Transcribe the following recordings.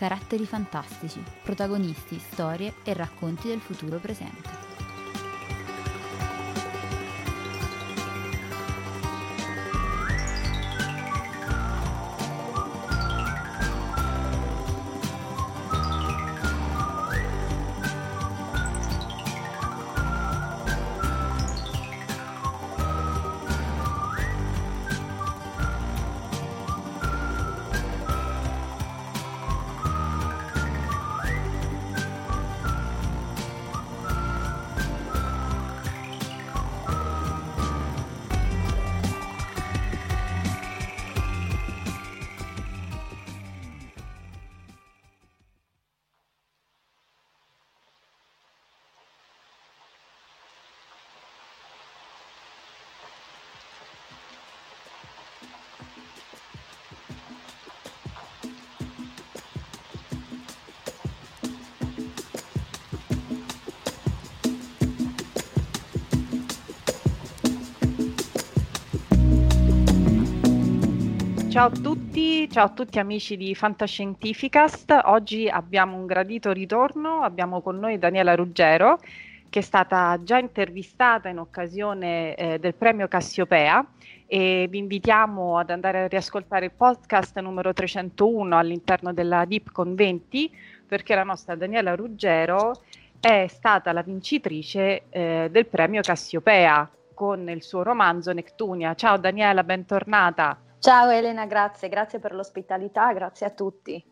Caratteri fantastici, protagonisti, storie e racconti del futuro presente. Ciao a tutti, ciao a tutti amici di Fantascientificast. Oggi abbiamo un gradito ritorno, abbiamo con noi Daniela Ruggero che è stata già intervistata in occasione eh, del premio Cassiopea e vi invitiamo ad andare a riascoltare il podcast numero 301 all'interno della DeepCon 20 perché la nostra Daniela Ruggero è stata la vincitrice eh, del premio Cassiopea con il suo romanzo Nectunia. Ciao Daniela, bentornata. Ciao Elena, grazie, grazie per l'ospitalità, grazie a tutti.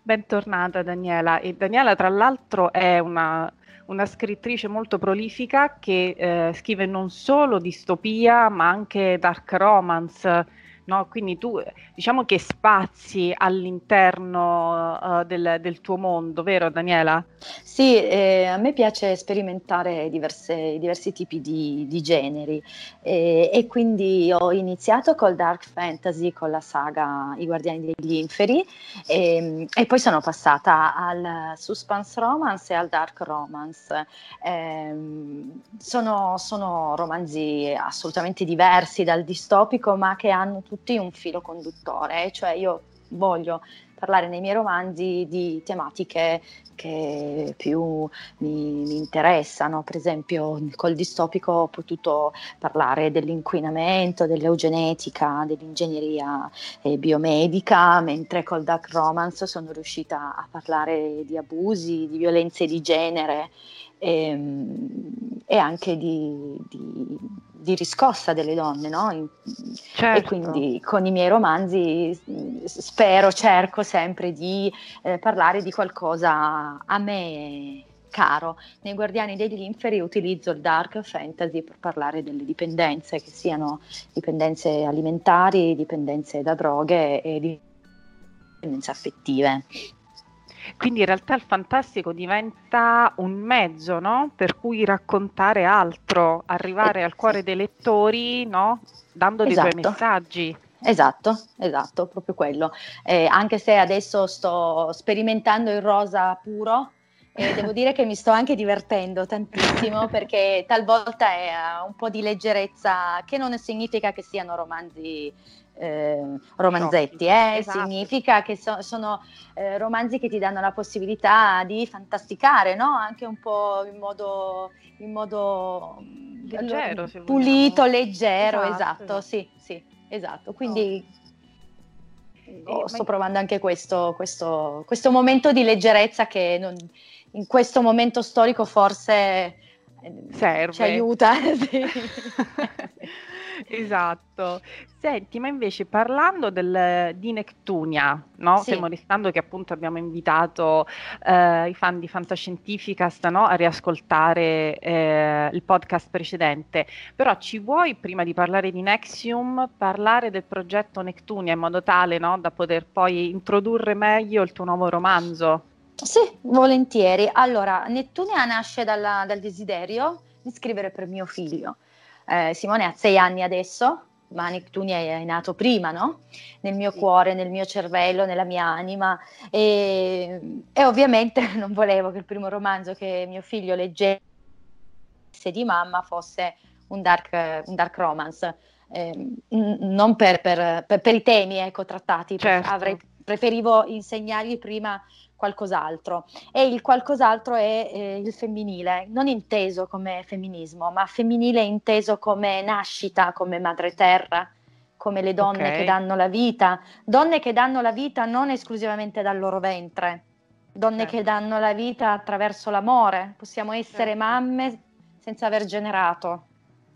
Bentornata Daniela. E Daniela tra l'altro è una, una scrittrice molto prolifica che eh, scrive non solo distopia ma anche dark romance. No? Quindi tu diciamo che spazi all'interno uh, del, del, tuo mondo, vero Daniela? Sì, eh, a me piace sperimentare diverse, diversi tipi di, di generi eh, e quindi ho iniziato col dark fantasy, con la saga I Guardiani degli Inferi e, ehm, e poi sono passata al suspense romance e al dark romance. Ehm, sono, sono romanzi assolutamente diversi dal distopico ma che hanno tutti un filo conduttore, cioè io voglio parlare nei miei romanzi di tematiche che più mi, mi, interessano. Per esempio, col distopico ho potuto parlare dell'inquinamento, dell'eugenetica, dell'ingegneria eh, biomedica, mentre col dark romance sono riuscita a parlare di abusi, di violenze di genere e, ehm, e anche di, di, di, riscossa delle donne, no? Certo. E quindi con i miei romanzi spero, cerco sempre di eh, parlare di qualcosa a me caro. Nei Guardiani degli Inferi utilizzo il dark fantasy per parlare delle dipendenze, che siano dipendenze alimentari, dipendenze da droghe e dipendenze affettive. Quindi in realtà il fantastico diventa un mezzo no? per cui raccontare altro, arrivare eh, al cuore dei lettori no? dando esatto. dei tuoi messaggi. Esatto, esatto, proprio quello. Eh, anche se adesso sto sperimentando il rosa puro, e devo dire che mi sto anche divertendo tantissimo perché talvolta è un po' di leggerezza, che non significa che siano romanzi eh, romanzetti, eh? esatto. significa che so, sono eh, romanzi che ti danno la possibilità di fantasticare, no? anche un po' in modo, in modo leggero, l- pulito, leggero, esatto, esatto, esatto, sì, sì, esatto. Quindi oh. sto provando anche questo, questo, questo, momento di leggerezza che non, in questo momento storico forse eh, Serve. ci aiuta. Sì. Esatto. Senti, ma invece parlando del, di Nectunia, no? Sì. Stiamo restando che appunto abbiamo invitato eh, i fan di Fantascientificast no? a riascoltare eh, il podcast precedente, però ci vuoi, prima di parlare di Nexium, parlare del progetto Nectunia in modo tale no? da poter poi introdurre meglio il tuo nuovo romanzo? Sì, volentieri. Allora, Nettunia nasce dalla, dal desiderio di scrivere per mio figlio. Eh, Simone ha sei anni adesso, ma Neptunia è nato prima, no? Nel mio cuore, nel mio cervello, nella mia anima e, e, ovviamente non volevo che il primo romanzo che mio figlio leggesse di mamma fosse un dark, un dark romance, eh, non per, per, per, per, i temi ecco, trattati, certo. avrei, preferivo insegnargli prima qualcos'altro e il qualcos'altro è eh, il femminile, non inteso come femminismo, ma femminile inteso come nascita, come madre terra, come le donne okay. che danno la vita, donne che danno la vita non esclusivamente dal loro ventre, donne certo. che danno la vita attraverso l'amore, possiamo essere certo. mamme senza aver generato.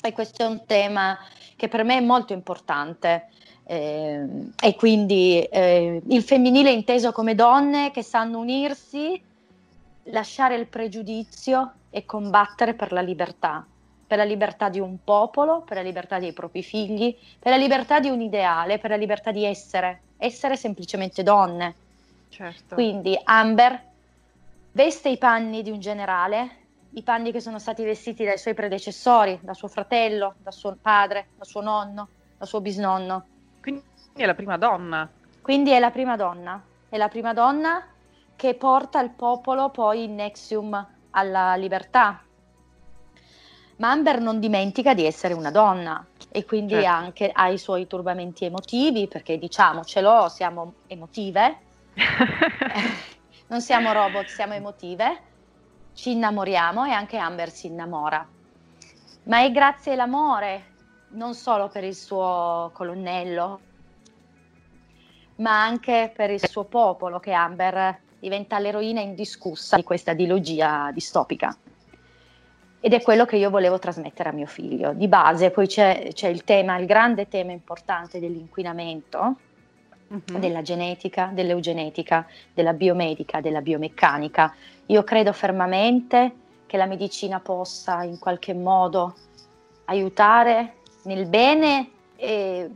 E questo è un tema che per me è molto importante. Eh, e quindi eh, il femminile inteso come donne che sanno unirsi, lasciare il pregiudizio e combattere per la libertà, per la libertà di un popolo, per la libertà dei propri figli, per la libertà di un ideale, per la libertà di essere, essere semplicemente donne. Certo. Quindi Amber veste i panni di un generale, i panni che sono stati vestiti dai suoi predecessori, da suo fratello, da suo padre, da suo nonno, da suo bisnonno quindi è la prima donna. Quindi è la prima donna, è la prima donna che porta il popolo poi in Nexium alla libertà. Ma Amber non dimentica di essere una donna e quindi certo. anche ha i suoi turbamenti emotivi, perché diciamocelo, siamo emotive, non siamo robot, siamo emotive, ci innamoriamo e anche Amber si innamora. Ma è grazie all'amore non solo per il suo colonnello, ma anche per il suo popolo che Amber diventa l'eroina indiscussa di questa dilogia distopica. Ed è quello che io volevo trasmettere a mio figlio. Di base poi c'è, c'è il tema, il grande tema importante dell'inquinamento, uh-huh. della genetica, dell'eugenetica, della biomedica, della biomeccanica. Io credo fermamente che la medicina possa in qualche modo aiutare nel bene e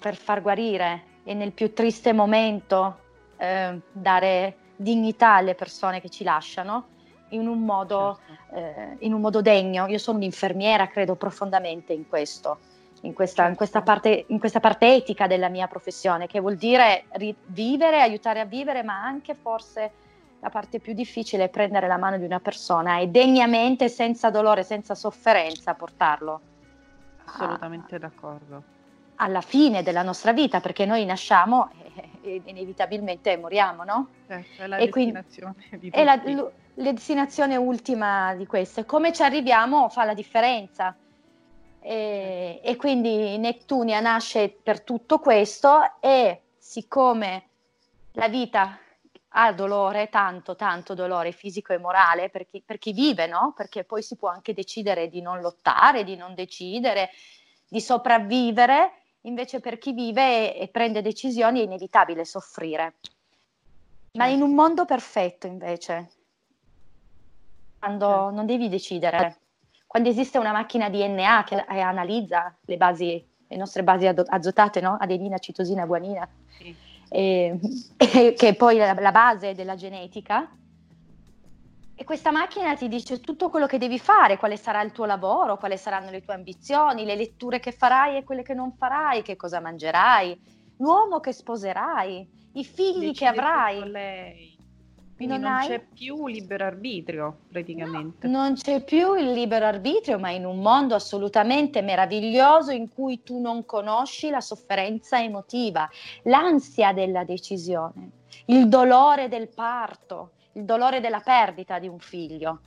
per far guarire e nel più triste momento eh, dare dignità alle persone che ci lasciano in un, modo, certo. eh, in un modo degno. Io sono un'infermiera, credo profondamente in questo, in questa, in, questa parte, in questa, parte, etica della mia professione, che vuol dire vivere, aiutare a vivere, ma anche forse la parte più difficile è prendere la mano di una persona e degnamente, senza dolore, senza sofferenza, portarlo Assolutamente a, d'accordo. Alla fine della nostra vita, perché noi nasciamo e inevitabilmente moriamo, no? Certo, è la e destinazione quindi, È la, la destinazione ultima di queste. Come ci arriviamo fa la differenza. E, e, quindi Neptunia nasce per tutto questo e siccome la vita ha dolore, tanto, tanto dolore fisico e morale per chi, per chi vive, no? Perché poi si può anche decidere di non lottare, di non decidere, di sopravvivere Invece per chi vive e, prende decisioni è inevitabile soffrire. Ma in un mondo perfetto invece, quando certo. non devi decidere, quando esiste una macchina DNA che analizza le basi, le nostre basi azotate, no? adenina, citosina, guanina, sì. e, e, che è poi la, la base della genetica, e questa macchina ti dice tutto quello che devi fare, quale sarà il tuo lavoro, quali saranno le tue ambizioni, le letture che farai e quelle che non farai, che cosa mangerai, l'uomo che sposerai, i figli Decide che avrai. Quindi non, non hai... c'è più libero arbitrio praticamente. No, non c'è più il libero arbitrio, ma in un mondo assolutamente meraviglioso in cui tu non conosci la sofferenza emotiva, l'ansia della decisione, il dolore del parto il dolore della perdita di un figlio,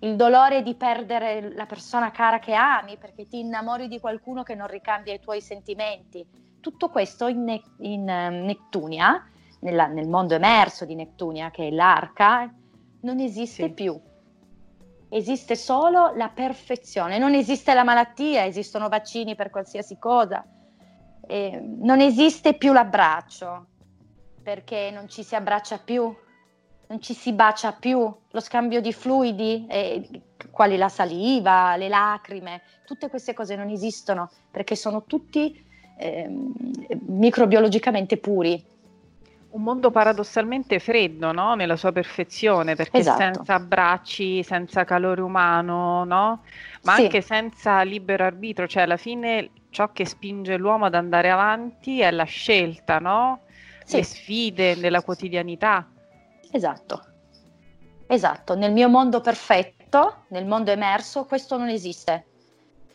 il dolore di perdere la persona cara che ami perché ti innamori di qualcuno che non ricambia i tuoi sentimenti. Tutto questo in, ne- in uh, Nettunia, nella, nel mondo emerso di Nettunia, che è l'arca, non esiste sì. più. Esiste solo la perfezione, non esiste la malattia, esistono vaccini per qualsiasi cosa. Eh, non esiste più l'abbraccio, perché non ci si abbraccia più, non ci si bacia più, lo scambio di fluidi, eh, quali la saliva, le lacrime, tutte queste cose non esistono perché sono tutti eh, microbiologicamente puri. Un mondo paradossalmente freddo, no? Nella sua perfezione, perché esatto. senza abbracci, senza calore umano, no? Ma sì. anche senza libero arbitro, cioè alla fine ciò che spinge l'uomo ad andare avanti è la scelta, no? Sì. Le sfide nella quotidianità. Esatto, esatto. Nel mio mondo perfetto, nel mondo emerso, questo non esiste.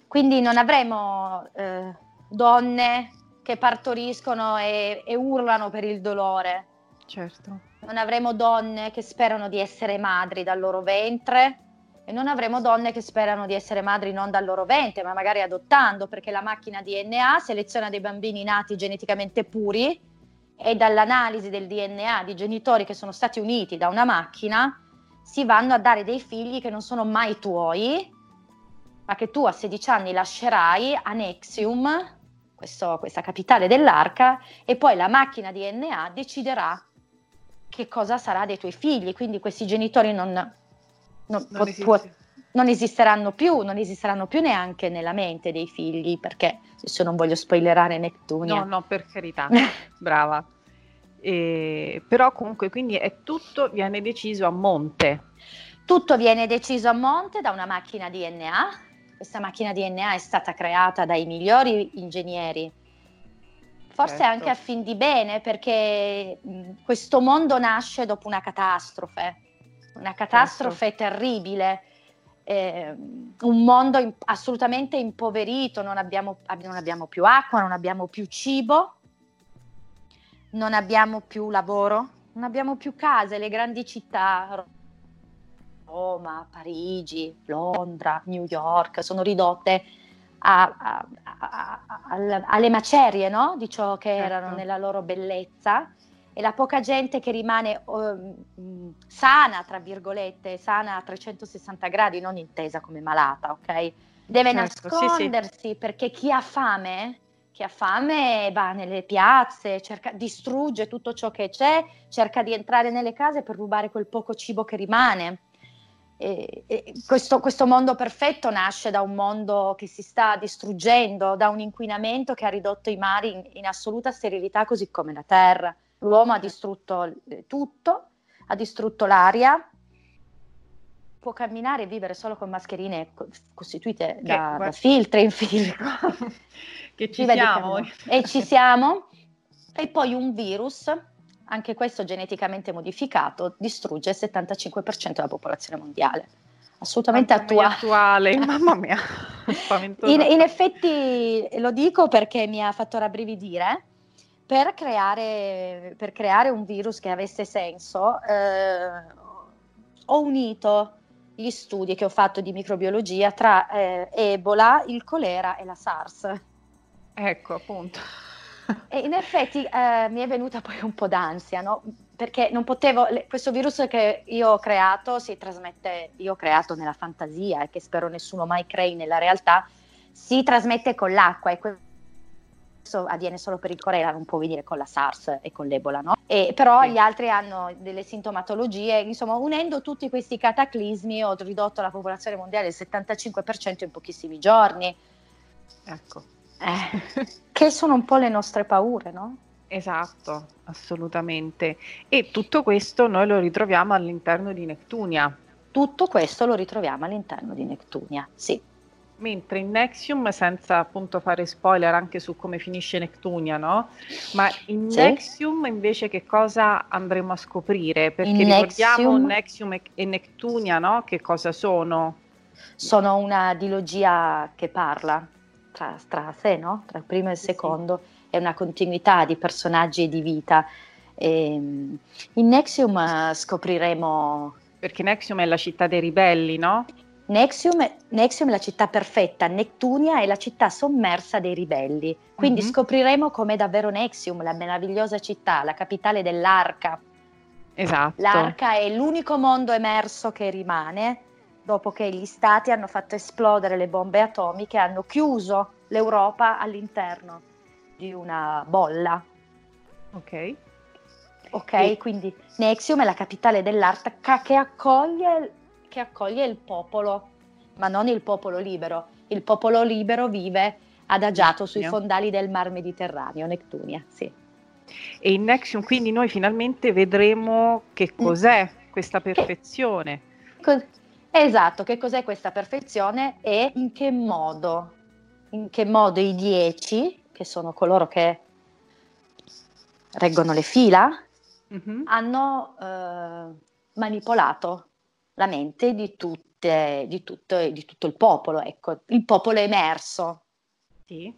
Quindi non avremo eh, donne che partoriscono e, e urlano per il dolore. Certo. Non avremo donne che sperano di essere madri dal loro ventre e non avremo donne che sperano di essere madri non dal loro ventre, ma magari adottando, perché la macchina DNA seleziona dei bambini nati geneticamente puri e dall'analisi del DNA di genitori che sono stati uniti da una macchina si vanno a dare dei figli che non sono mai tuoi, ma che tu a 16 anni lascerai a Nexium, questo, questa capitale dell'arca, e poi la macchina DNA deciderà che cosa sarà dei tuoi figli. Quindi questi genitori non, non, non, può, non esisteranno più, non esisteranno più neanche nella mente dei figli, perché adesso non voglio spoilerare Nettunia. No, no, per carità, brava. E, però comunque quindi è tutto viene deciso a monte. Tutto viene deciso a monte da una macchina DNA. Questa macchina DNA è stata creata dai migliori ingegneri, forse certo. anche a fin di bene, perché questo mondo nasce dopo una catastrofe, una catastrofe certo. terribile eh, un mondo in, assolutamente impoverito, non abbiamo, non abbiamo più acqua, non abbiamo più cibo, non abbiamo più lavoro, non abbiamo più case, le grandi città, Roma, Parigi, Londra, New York, sono ridotte a, a, a, alle macerie no? di ciò che certo. erano nella loro bellezza e la poca gente che rimane uh, sana, tra virgolette, sana a 360 gradi, non intesa come malata, ok? Deve certo, nascondersi sì, sì. perché chi ha fame, chi ha fame va nelle piazze, cerca, distrugge tutto ciò che c'è, cerca di entrare nelle case per rubare quel poco cibo che rimane. E, e questo, questo, mondo perfetto nasce da un mondo che si sta distruggendo, da un inquinamento che ha ridotto i mari in, in assoluta sterilità, così come la terra. L'uomo ha distrutto tutto, ha distrutto l'aria, può camminare e vivere solo con mascherine costituite da, da, filtri in filtro. che ci siamo. E ci siamo. E poi un virus, anche questo geneticamente modificato, distrugge il 75% della popolazione mondiale. Assolutamente attuale. attuale, mamma mia. in, in, effetti lo dico perché mi ha fatto rabbrividire. Per creare, per creare un virus che avesse senso, eh, ho unito gli studi che ho fatto di microbiologia tra eh, Ebola, il colera e la SARS. Ecco, appunto. E in effetti eh, mi è venuta poi un po' d'ansia, no? perché non potevo, questo virus che io ho creato si trasmette, io ho creato nella fantasia e che spero nessuno mai crei nella realtà, si trasmette con l'acqua e questo avviene solo per il colera, non può venire con la SARS e con l'Ebola, no? E, però sì. gli altri hanno delle sintomatologie, insomma, unendo tutti questi cataclismi ho ridotto la popolazione mondiale del 75% in pochissimi giorni. Ecco. Eh, che sono un po' le nostre paure, no? Esatto, assolutamente. E tutto questo noi lo ritroviamo all'interno di Nectunia. Tutto questo lo ritroviamo all'interno di Nectunia, sì. Mentre in Nexium, senza appunto fare spoiler anche su come finisce Nectunia, no? Ma in sì. Nexium invece che cosa andremo a scoprire? Perché in ricordiamo Nexium, Nexium e Nectunia, no? Che cosa sono? Sono una dilogia che parla tra, tra sé, no? Tra il primo e il secondo. Sì è una continuità di personaggi e di vita. E, ehm, in Nexium eh, scopriremo... Perché Nexium è la città dei ribelli, no? Nexium, Nexium, è la città perfetta, Nectunia è la città sommersa dei ribelli. Quindi mm-hmm. scopriremo com'è davvero Nexium, la meravigliosa città, la capitale dell'Arca. Esatto. L'Arca è l'unico mondo emerso che rimane dopo che gli stati hanno fatto esplodere le bombe atomiche e hanno chiuso l'Europa all'interno di una bolla. Ok. Ok, e... quindi Nexium è la capitale dell'Arca che accoglie, che accoglie il popolo, ma non il popolo libero. Il popolo libero vive adagiato sui fondali del mar Mediterraneo, Nectunia, sì. E in Nexium quindi noi finalmente vedremo che mm. cos'è questa perfezione. Che, esatto, che cos'è questa perfezione e in che modo, in che modo i dieci che sono coloro che reggono le fila, mm-hmm. hanno eh, manipolato la mente di, tutte, di, tutto, di, tutto, il popolo, ecco, il popolo emerso. Sì.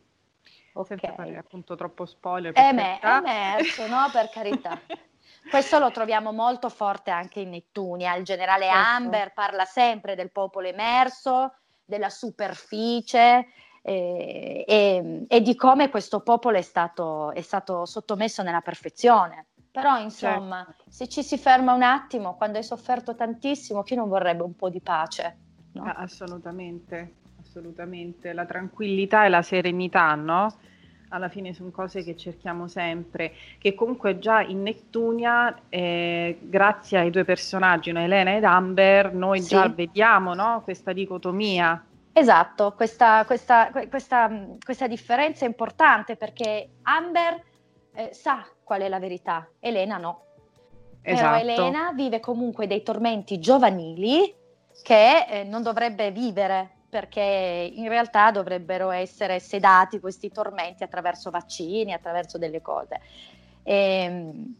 Okay. Senza fare appunto troppo spoiler. Per Emer- emerso, no? Per carità. Questo lo troviamo molto forte anche in Nettunia. Il generale certo. Amber parla sempre del popolo emerso, della superficie, e, e, e, di come questo popolo è stato, è stato sottomesso nella perfezione. Però insomma, certo. se ci si ferma un attimo, quando hai sofferto tantissimo, chi non vorrebbe un po' di pace? No? Ah, assolutamente, assolutamente. La tranquillità e la serenità, no? alla fine sono cose che cerchiamo sempre, che comunque già in Nettunia, eh, grazie ai due personaggi, no? Elena ed Amber, noi sì. già vediamo no? questa dicotomia Esatto, questa, questa, questa, questa, differenza è importante perché Amber eh, sa qual è la verità, Elena no. Esatto. Però Elena vive comunque dei tormenti giovanili che eh, non dovrebbe vivere perché in realtà dovrebbero essere sedati questi tormenti attraverso vaccini, attraverso delle cose. E, ehm,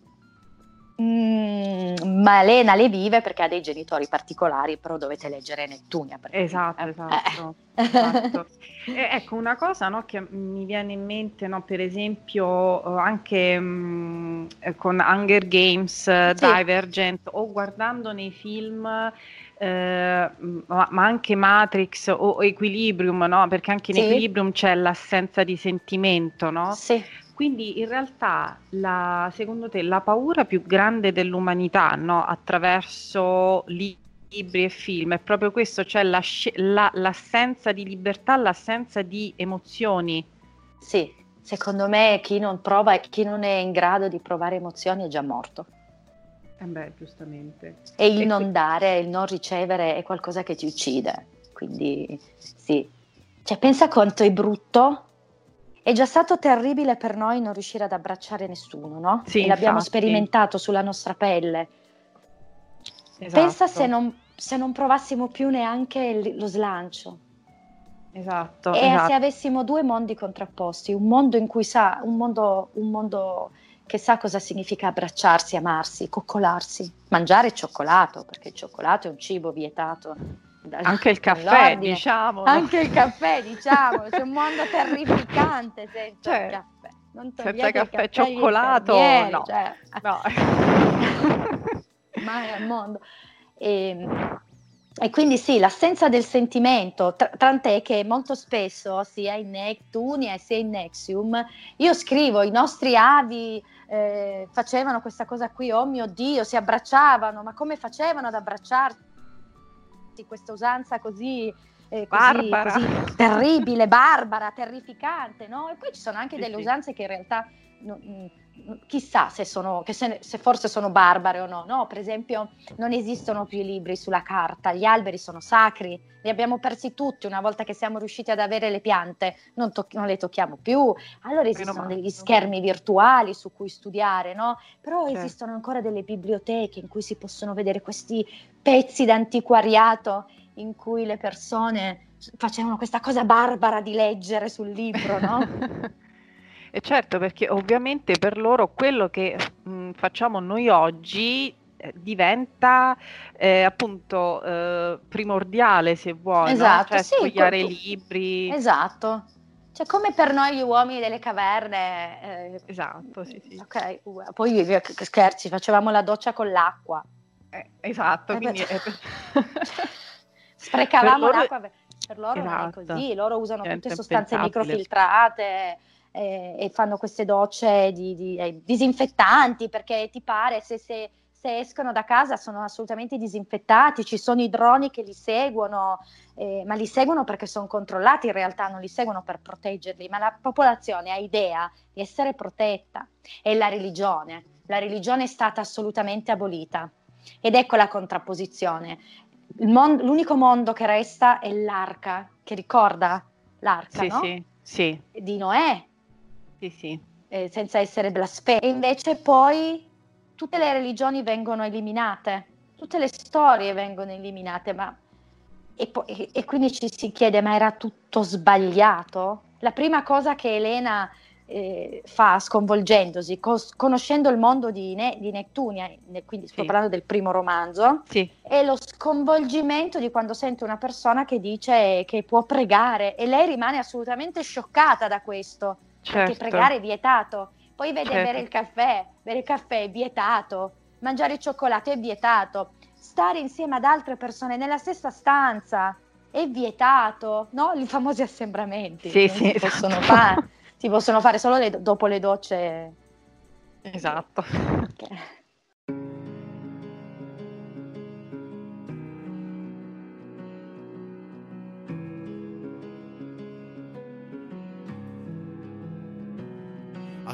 Mm, ma Lena le vive perché ha dei genitori particolari, però dovete leggere Nettunia. Esatto, eh. esatto. esatto. E, ecco, una cosa no, che mi viene in mente, no, per esempio, eh, anche mh, mm, con Hunger Games, sì. Divergent, o guardando nei film... Eh, ma, ma, anche Matrix o Equilibrium, no? perché anche in sì. Equilibrium c'è l'assenza di sentimento, no? Sì. Quindi in realtà, la, secondo te, la paura più grande dell'umanità no? attraverso libri e film è proprio questo, cioè la, la, l'assenza di libertà, l'assenza di emozioni. Sì, secondo me chi non prova, chi non è in grado di provare emozioni è già morto. Eh beh, giustamente. E il e non que- dare, il non ricevere è qualcosa che ti uccide. Quindi sì. Cioè, pensa quanto è brutto è già stato terribile per noi non riuscire ad abbracciare nessuno, no? Sì, e l'abbiamo sperimentato sulla nostra pelle. Esatto. Pensa se non, se non, provassimo più neanche lo slancio. Esatto. E esatto. se avessimo due mondi contrapposti, un mondo in cui sa, un mondo, un mondo che sa cosa significa abbracciarsi, amarsi, coccolarsi, mangiare cioccolato, perché il cioccolato è un cibo vietato anche il caffè, diciamo. Anche il caffè, diciamo. C'è un mondo terrificante senza cioè, caffè. Non senza caffè, cioccolato, no. Cioè. no. Mai al mondo. E, ehm, e quindi sì, l'assenza del sentimento, t- tant'è che molto spesso, sia in Neptunia sia in Nexium, io scrivo, i nostri avi eh, facevano questa cosa qui, oh mio Dio, si abbracciavano, ma come facevano ad abbracciarsi? Questa usanza così, eh, così, così terribile, barbara, terrificante, no? E poi ci sono anche delle usanze che in realtà... No, chissà se, sono, se, se, forse sono barbare o no, no, per esempio non esistono più i libri sulla carta, gli alberi sono sacri, li abbiamo persi tutti una volta che siamo riusciti ad avere le piante, non, to- non le tocchiamo più, allora esistono degli schermi virtuali su cui studiare, no? però certo. esistono ancora delle biblioteche in cui si possono vedere questi pezzi d'antiquariato in cui le persone facevano questa cosa barbara di leggere sul libro, no? E certo, perché ovviamente per loro quello che mh, facciamo noi oggi eh, diventa eh, appunto eh, primordiale se vuoi, esatto, no? cioè sì, i libri. Esatto. Cioè, come per noi gli uomini delle caverne. Eh, esatto, sì, sì. Ok, poi scherzi, facevamo la doccia con l'acqua. Eh, esatto, eh, quindi... Sprecavamo per loro... l'acqua, per loro esatto. non è esatto. così, loro usano tutte sostanze microfiltrate eh, e fanno queste docce di, di eh, disinfettanti perché ti pare se, se, se, escono da casa sono assolutamente disinfettati, ci sono i droni che li seguono, eh, ma li seguono perché sono controllati, in realtà non li seguono per proteggerli, ma la popolazione ha idea di essere protetta e la religione. La religione è stata assolutamente abolita ed ecco la contrapposizione. Mon- l'unico mondo che resta è l'arca, che ricorda l'arca, sì, no? sì, sì. di Noè, sì, sì. Eh, senza essere blasfemi. E invece poi tutte le religioni vengono eliminate, tutte le storie vengono eliminate, ma... E, po- e, quindi ci si chiede, ma era tutto sbagliato? La prima cosa che Elena eh, fa sconvolgendosi, cos- conoscendo il mondo di, ne- di Nettunia, ne- quindi sto sì. parlando del primo romanzo, sì. è lo sconvolgimento di quando sente una persona che dice che può pregare e lei rimane assolutamente scioccata da questo certo. perché pregare è vietato. Poi vede certo. bere il caffè, bere il caffè è vietato, mangiare il cioccolato è vietato, stare insieme ad altre persone nella stessa stanza è vietato, no? I famosi assembramenti sì, sì, si, esatto. possono fare, si possono fare solo le, dopo le docce. Esatto. Okay.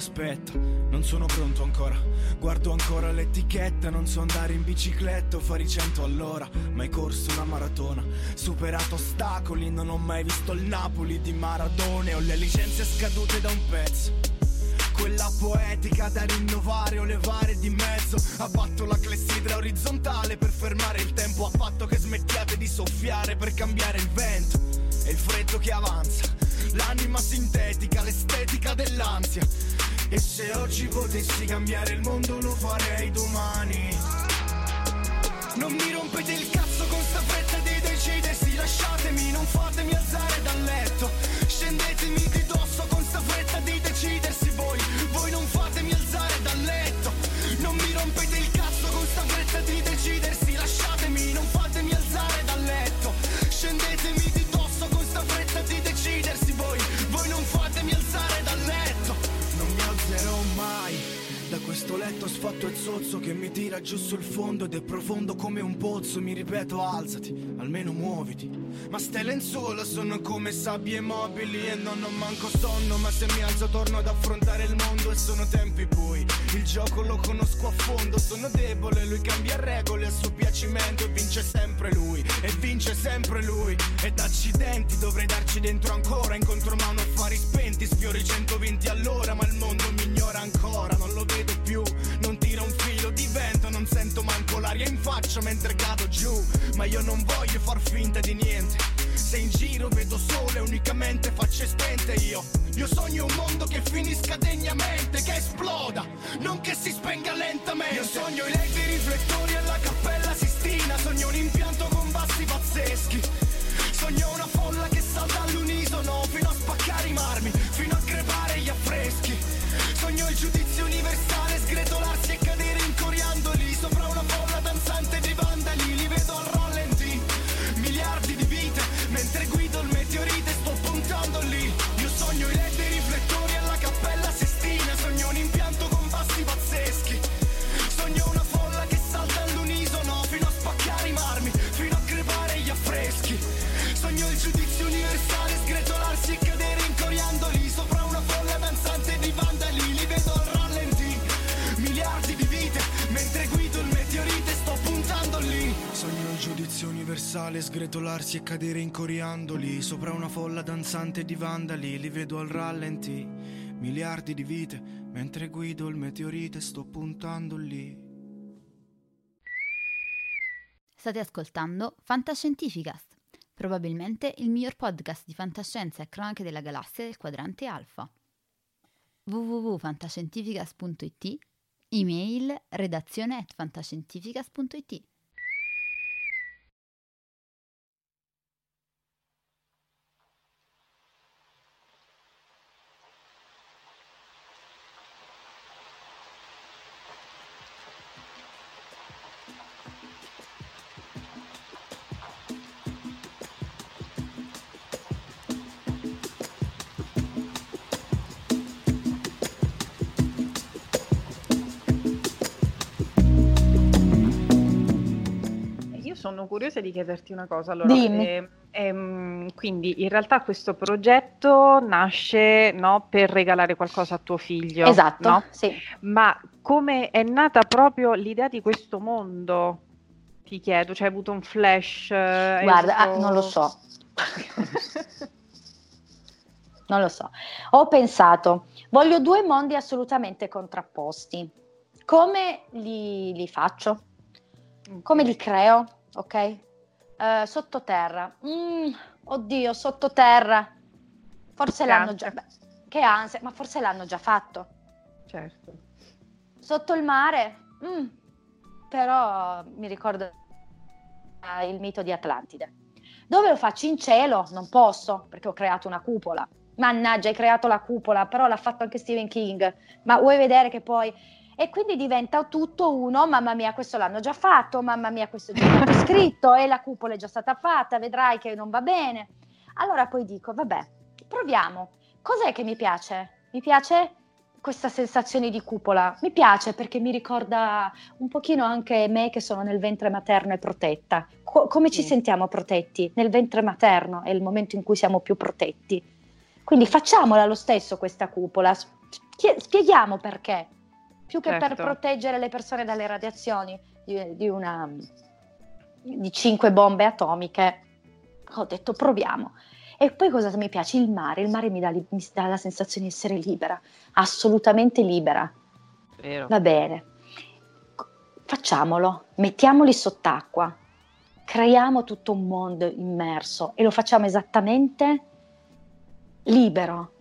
Aspetta, non sono pronto ancora. Guardo ancora l'etichetta, non so andare in bicicletta o fare i cento all'ora. Mai corso una maratona, superato ostacoli, non ho mai visto il Napoli di Maradone. Ho le licenze scadute da un pezzo. Quella poetica da rinnovare o levare di mezzo. Abbatto la clessidra orizzontale per fermare il tempo. A patto che smettiate di soffiare per cambiare il vento. E il freddo che avanza. L'anima sintetica, l'estetica dell'ansia e se oggi potessi cambiare il mondo lo farei domani. Non mi rompete il cazzo con sta fretta di decidersi. Lasciatemi, non fatemi alzare dal letto. Scendetemi di dosso con sta fretta di decidersi Voi, voi non fatemi alzare dal letto. Non mi rompete il giù sul fondo ed è profondo come un pozzo. Mi ripeto, alzati, almeno muoviti. Ma ste lenzuola sono come sabbie mobili e non ho manco sonno. Ma se mi alzo torno ad affrontare il mondo e sono tempi bui. Il gioco lo conosco a fondo, sono debole, lui cambia regole a suo piacimento e vince sempre lui. E vince sempre lui. Ed accidenti dovrei darci dentro ancora. Incontro mano affari spenti, sfiori 120 all'ora, ma il mondo mi ignora ancora, non lo vedo sento manco l'aria in faccia mentre cado giù, ma io non voglio far finta di niente. Se in giro vedo sole unicamente facce spente io Io sogno un mondo che finisca degnamente Che esploda, non che si spenga lentamente Io sogno i LED riflettori alla cappella Sistina Sogno un impianto con passi pazzeschi. Sogno una folla che salta all'unisono fino a spaccare i marmi, fino a crepare gli affreschi. Sogno il giudizio universale, sgretolarsi e cadere in coriandoli sopra una folla danzante di vandali. Li vedo al rallenti, miliardi di vite, mentre guido il meteorite sto puntando lì. State ascoltando Fantascientificast, probabilmente il miglior podcast di fantascienza e cronache della galassia del quadrante alfa. www.fantascientificast.it Email redazione at fantascientificast.it curiosa di chiederti una cosa. Allora, Dimmi. ehm, ehm, quindi in realtà questo progetto nasce no, per regalare qualcosa a tuo figlio, Esatto, no? sì. Ma come è nata proprio l'idea di questo mondo? Ti chiedo, cioè hai avuto un flash? eh, Guarda, ah, avuto- non lo so. Non lo so. Ho pensato, voglio due mondi assolutamente contrapposti. Come li, li faccio? Come li creo? Ok? Eh, sottoterra. Mm, oddio, sottoterra. Forse Che l'hanno già... beh, Che ansia, ma forse l'hanno già fatto. Certo. Sotto il mare? Mm, però mi ricordo eh, il mito di Atlantide. Dove lo faccio? In cielo? Non posso, perché ho creato una cupola. Mannaggia, hai creato la cupola, però l'ha fatto anche Stephen King. Ma vuoi vedere che poi... E quindi diventa tutto uno, mamma mia, questo l'hanno già fatto, mamma mia, questo è già stato scritto e la cupola è già stata fatta, vedrai che non va bene. Allora poi dico, vabbè, proviamo. Cos'è che mi piace? Mi piace questa sensazione di cupola. Mi piace perché mi ricorda un pochino anche me che sono nel ventre materno e protetta. Co- come ci Sì. sentiamo protetti? Nel ventre materno è il momento in cui siamo più protetti. Quindi facciamola lo stesso questa cupola. Spie- spieghiamo perché. Più che per Certo. proteggere le persone dalle radiazioni di, di una di cinque bombe atomiche, ho detto proviamo. E poi cosa mi piace? Il mare. Il mare mi dà, li- mi dà la sensazione di essere libera, assolutamente libera. Vero. Va bene, facciamolo, mettiamoli sott'acqua, creiamo tutto un mondo immerso e lo facciamo esattamente libero.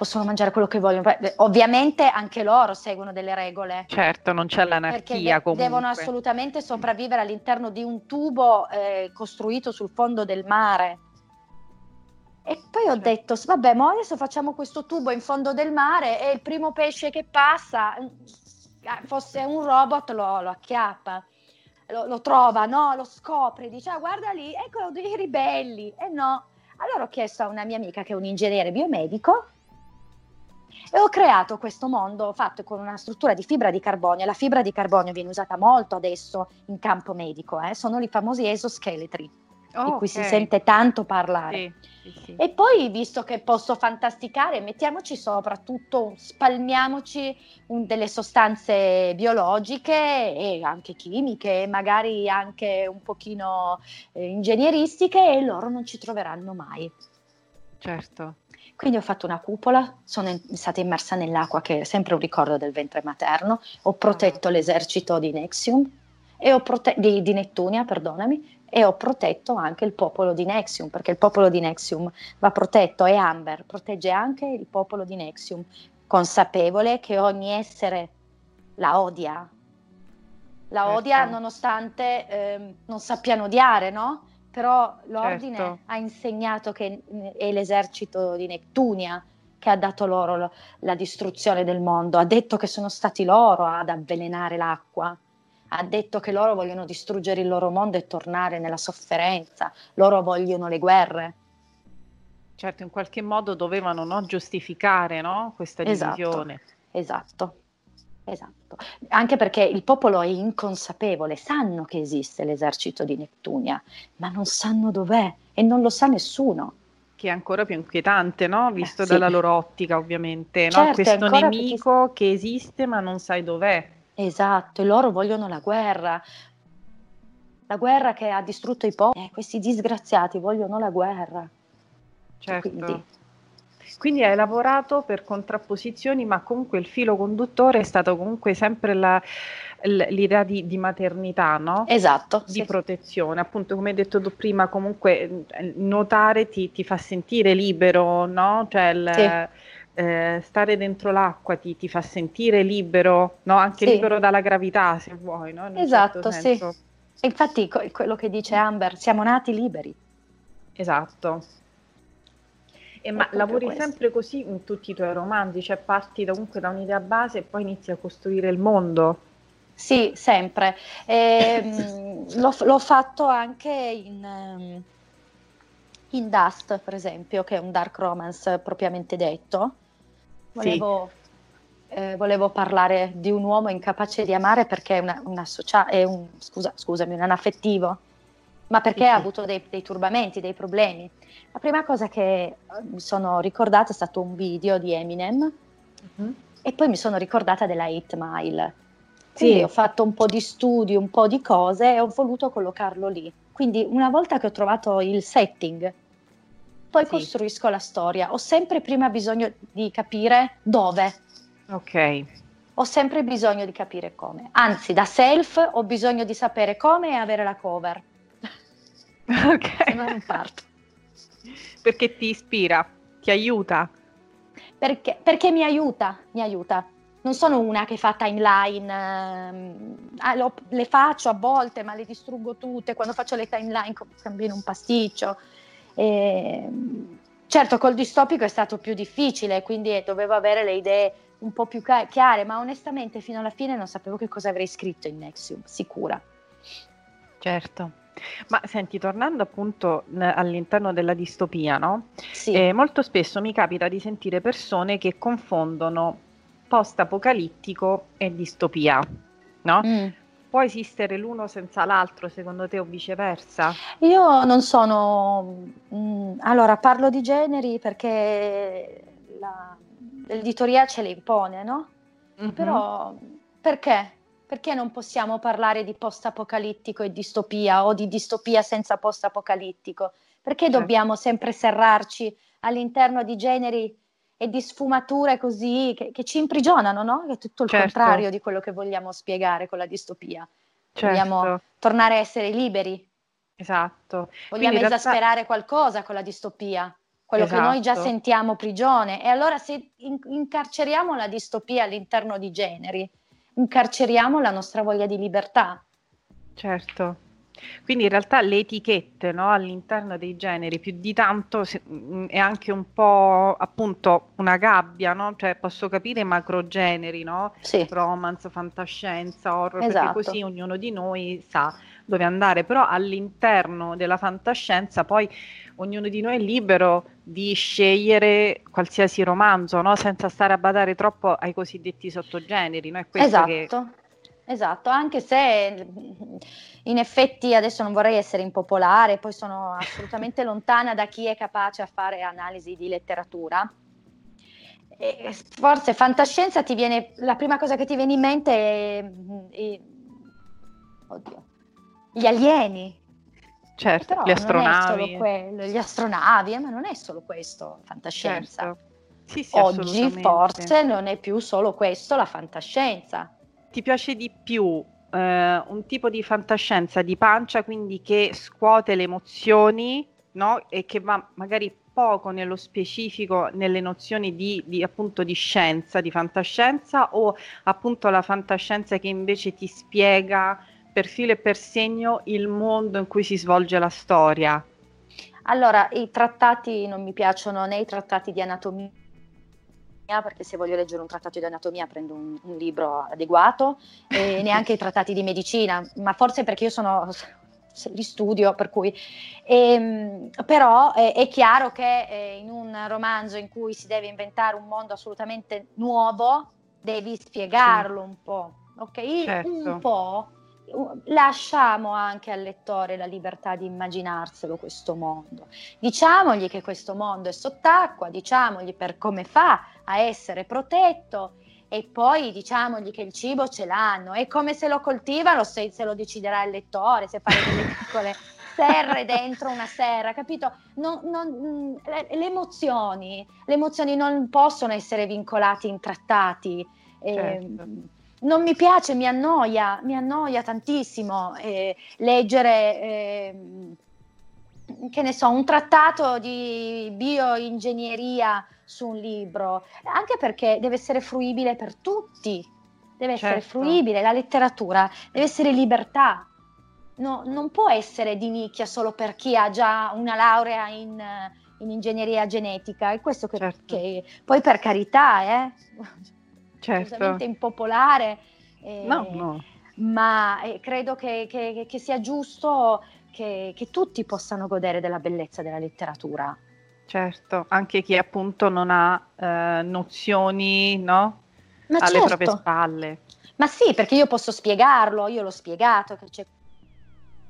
Possono mangiare quello che vogliono. Beh, Ovviamente anche loro seguono delle regole. Certo, non c'è l'anarchia de- comunque. devono assolutamente sopravvivere all'interno di un tubo eh, costruito sul fondo del mare. E poi ho detto, vabbè, ma adesso facciamo questo tubo in fondo del mare e il primo pesce che passa, eh, fosse un robot, lo, lo acchiappa, lo, lo trova, no? Lo scopre, dice, ah, guarda lì, ecco dei ribelli. E no. Allora ho chiesto a una mia amica che è un ingegnere biomedico e ho creato questo mondo fatto con una struttura di fibra di carbonio. La fibra di carbonio viene usata molto adesso in campo medico, eh, sono i famosi esoscheletri, Oh, di cui si ok. sente tanto parlare. Sì, sì, sì. E poi, visto che posso fantasticare, mettiamoci sopra tutto, spalmiamoci un- delle sostanze biologiche e anche chimiche, magari anche un pochino eh, ingegneristiche e loro non ci troveranno mai. Certo. Quindi ho fatto una cupola, sono in- stata immersa nell'acqua che è sempre un ricordo del ventre materno, ho protetto l'esercito di Nexium, e ho prote- di, di Nettunia, perdonami, e ho protetto anche il popolo di Nexium, perché il popolo di Nexium va protetto e Amber protegge anche il popolo di Nexium, consapevole che ogni essere la odia. La Certo. odia nonostante ehm, non sappiano odiare, no? Però l'ordine Certo. ha insegnato che è l'esercito di Neptunia che ha dato loro lo- la distruzione del mondo, ha detto che sono stati loro ad avvelenare l'acqua, ha detto che loro vogliono distruggere il loro mondo e tornare nella sofferenza, loro vogliono le guerre. Certo, in qualche modo dovevano no, giustificare no, questa Esatto. divisione. Esatto, esatto. Anche perché il popolo è inconsapevole, sanno che esiste l'esercito di Neptunia, ma non sanno dov'è e non lo sa nessuno. Che è ancora più inquietante, no? Visto Eh, sì. dalla loro ottica, ovviamente. no? Certo, Questo nemico che esiste ma non sai dov'è. Esatto, e loro vogliono la guerra. La guerra che ha distrutto i popoli. Eh, questi disgraziati vogliono la guerra. Certo. Quindi- Quindi hai lavorato per contrapposizioni, ma comunque il filo conduttore è stato comunque sempre la- l'idea di, di maternità, no? Esatto, Di sì. protezione. Appunto, come hai detto tu prima, comunque eh, nuotare ti, ti fa sentire libero, no? Cioè il, Sì. eh, stare dentro l'acqua ti, ti fa sentire libero, no? Anche Sì. libero dalla gravità, se vuoi, no? Un Esatto, certo sì. infatti co- quello che dice Amber, siamo nati liberi. Esatto. E ma lavori questo. sempre così in tutti i tuoi romanzi, cioè parti da- comunque da un'idea base e poi inizi a costruire il mondo. Sì, sempre. Ehm, l'ho, l'ho fatto anche in, ehm, in Dust, per esempio, che è un dark romance propriamente detto. Volevo, eh, volevo parlare di un uomo incapace di amare perché è, una, una socia- è un, scusa, scusami, un anaffettivo, ma perché ha avuto dei, dei turbamenti, dei problemi. La prima cosa che eh, mi sono ricordata è stato un video di Eminem e poi mi sono ricordata della 8 Mile. Quindi Sì. ho fatto un po' di studi, un po' di cose e ho voluto collocarlo lì. Quindi una volta che ho trovato il setting, poi Sì. costruisco la storia. Ho sempre prima bisogno di capire dove, Ok, ho sempre bisogno di capire come. Anzi, da self ho bisogno di sapere come e avere la cover. ok. Non parto. Perché ti ispira, ti aiuta. Perché, perché mi aiuta, mi aiuta. Non sono una che fa timeline, ehm, ah, lo- le faccio a volte, ma le distruggo tutte. Quando faccio le timeline cambio un pasticcio. Ehm, certo, col distopico è stato più difficile, quindi dovevo avere le idee un po' più chiare, ma onestamente fino alla fine non sapevo che cosa avrei scritto in Nexium, sicura. Certo. Ma senti, tornando appunto all'interno della distopia, no? Sì, Eh, molto spesso mi capita di sentire persone che confondono post-apocalittico e distopia, no? Mm. Può esistere l'uno senza l'altro, secondo te, o viceversa? Io non sono... mm, allora, parlo di generi perché la- l'editoria ce le impone, no? Mhm. Però perché? Perché non possiamo parlare di post-apocalittico e distopia o di distopia senza post-apocalittico? Perché Certo. dobbiamo sempre serrarci all'interno di generi e di sfumature così che, che ci imprigionano, no? È tutto il Certo. contrario di quello che vogliamo spiegare con la distopia. Vogliamo Certo, tornare a essere liberi, esatto. vogliamo Quindi in realtà- esasperare qualcosa con la distopia, quello che noi già Esatto. sentiamo prigione. E allora se in- incarceriamo la distopia all'interno di generi, incarceriamo la nostra voglia di libertà. Certo. Quindi in realtà le etichette, no, all'interno dei generi più di tanto se- mh, è anche un po' appunto una gabbia, no? Cioè posso capire i macrogeneri, no? Sì, Romance, fantascienza, horror, Esatto. perché così ognuno di noi sa dove andare, però all'interno della fantascienza poi ognuno di noi è libero di scegliere qualsiasi romanzo, no? Senza stare a badare troppo ai cosiddetti sottogeneri, no? Questo che esatto. Esatto, anche se in effetti adesso non vorrei essere impopolare, poi sono assolutamente lontana da chi è capace a fare analisi di letteratura. E forse fantascienza ti viene, la prima cosa che ti viene in mente è, è- oddio, gli alieni. certo, Però solo astronavi. quello, gli astronavi, eh, ma non è solo questo fantascienza. Certo. Sì, sì, Oggi forse non è più solo questo la fantascienza. Ti piace di più eh, un tipo di fantascienza di pancia, quindi che scuote le emozioni, no? E che va magari poco nello specifico nelle nozioni di, di, appunto di scienza, di fantascienza, o appunto la fantascienza che invece ti spiega per filo e per segno il mondo in cui si svolge la storia? Allora, i trattati non mi piacciono né i trattati di anatomia perché se voglio leggere un trattato di anatomia prendo un, un libro adeguato e neanche i trattati di medicina, ma forse perché io sono li studio, per cui ehm, però eh, è chiaro che eh, in un romanzo in cui si deve inventare un mondo assolutamente nuovo, devi spiegarlo sì. un po', ok? Certo. Un po' lasciamo anche al lettore la libertà di immaginarselo questo mondo. Diciamogli che questo mondo è sott'acqua, diciamogli per come fa a essere protetto e poi diciamogli che il cibo ce l'hanno. È come se lo coltivano, se, se lo deciderà il lettore, se fare delle piccole serre dentro una serra, capito? Non, non, le, emozioni, le emozioni non possono essere vincolate in trattati. Eh, certo. Eh, non mi piace, mi annoia, mi annoia tantissimo eh, leggere, eh, che ne so, un trattato di bioingegneria su un libro, anche perché deve essere fruibile per tutti, deve certo. essere fruibile, la letteratura deve essere libertà, no, non può essere di nicchia solo per chi ha già una laurea in, in ingegneria genetica, e questo che, certo. che poi per carità, eh certo. impopolare, eh, no, no. ma eh, credo che, che, che, sia giusto che, che tutti possano godere della bellezza della letteratura. Certo, anche chi appunto non ha eh, nozioni no? alle certo. proprie spalle. Ma sì, perché io posso spiegarlo, io l'ho spiegato che c'è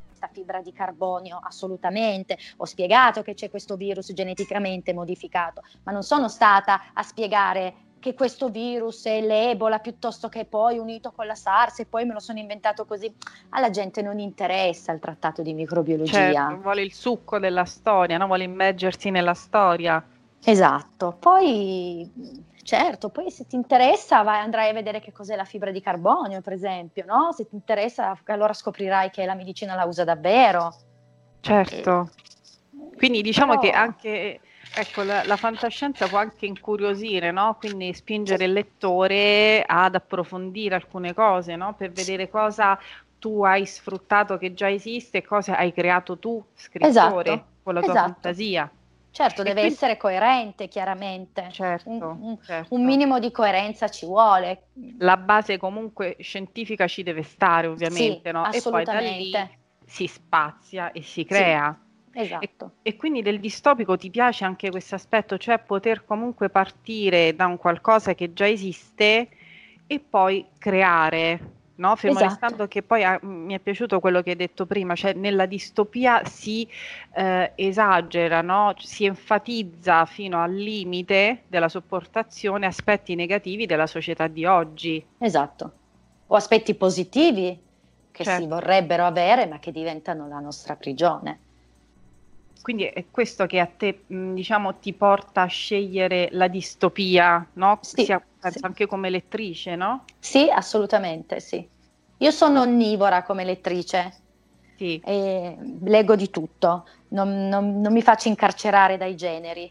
questa fibra di carbonio, assolutamente, ho spiegato che c'è questo virus geneticamente modificato, ma non sono stata a spiegare che questo virus è l'Ebola piuttosto che poi unito con la SARS e poi me lo sono inventato così. Alla gente non interessa il trattato di microbiologia. Certo, vuole il succo della storia, no? vuole immergersi nella storia. Esatto, poi certo, poi se ti interessa vai, andrai a vedere che cos'è la fibra di carbonio, per esempio, no? Se ti interessa allora scoprirai che la medicina la usa davvero. Certo. E... Quindi diciamo Però... che anche Ecco, la, la, fantascienza può anche incuriosire, no? quindi spingere il lettore ad approfondire alcune cose, no? per vedere cosa tu hai sfruttato che già esiste e cosa hai creato tu, scrittore, esatto. con la tua esatto. fantasia. Certo, e deve quindi... essere coerente, chiaramente. Certo, un, un, certo. un, minimo di coerenza ci vuole. La base comunque scientifica ci deve stare, ovviamente, sì, no? E poi da lì si spazia e si crea. Sì. Esatto. E, e, quindi del distopico ti piace anche questo aspetto, cioè poter comunque partire da un qualcosa che già esiste e poi creare, no? Fermo esatto. restando che poi ah, mi è piaciuto quello che hai detto prima, cioè nella distopia si eh, esagera, no? si enfatizza fino al limite della sopportazione aspetti negativi della società di oggi. Esatto, o aspetti positivi che certo. si vorrebbero avere ma che diventano la nostra prigione. Quindi è questo che a te, diciamo, ti porta a scegliere la distopia, no? Sì, Sia, sì. anche come lettrice, no? Sì, assolutamente, sì. Io sono onnivora come lettrice. Sì. E leggo di tutto, non, non, non mi faccio incarcerare dai generi.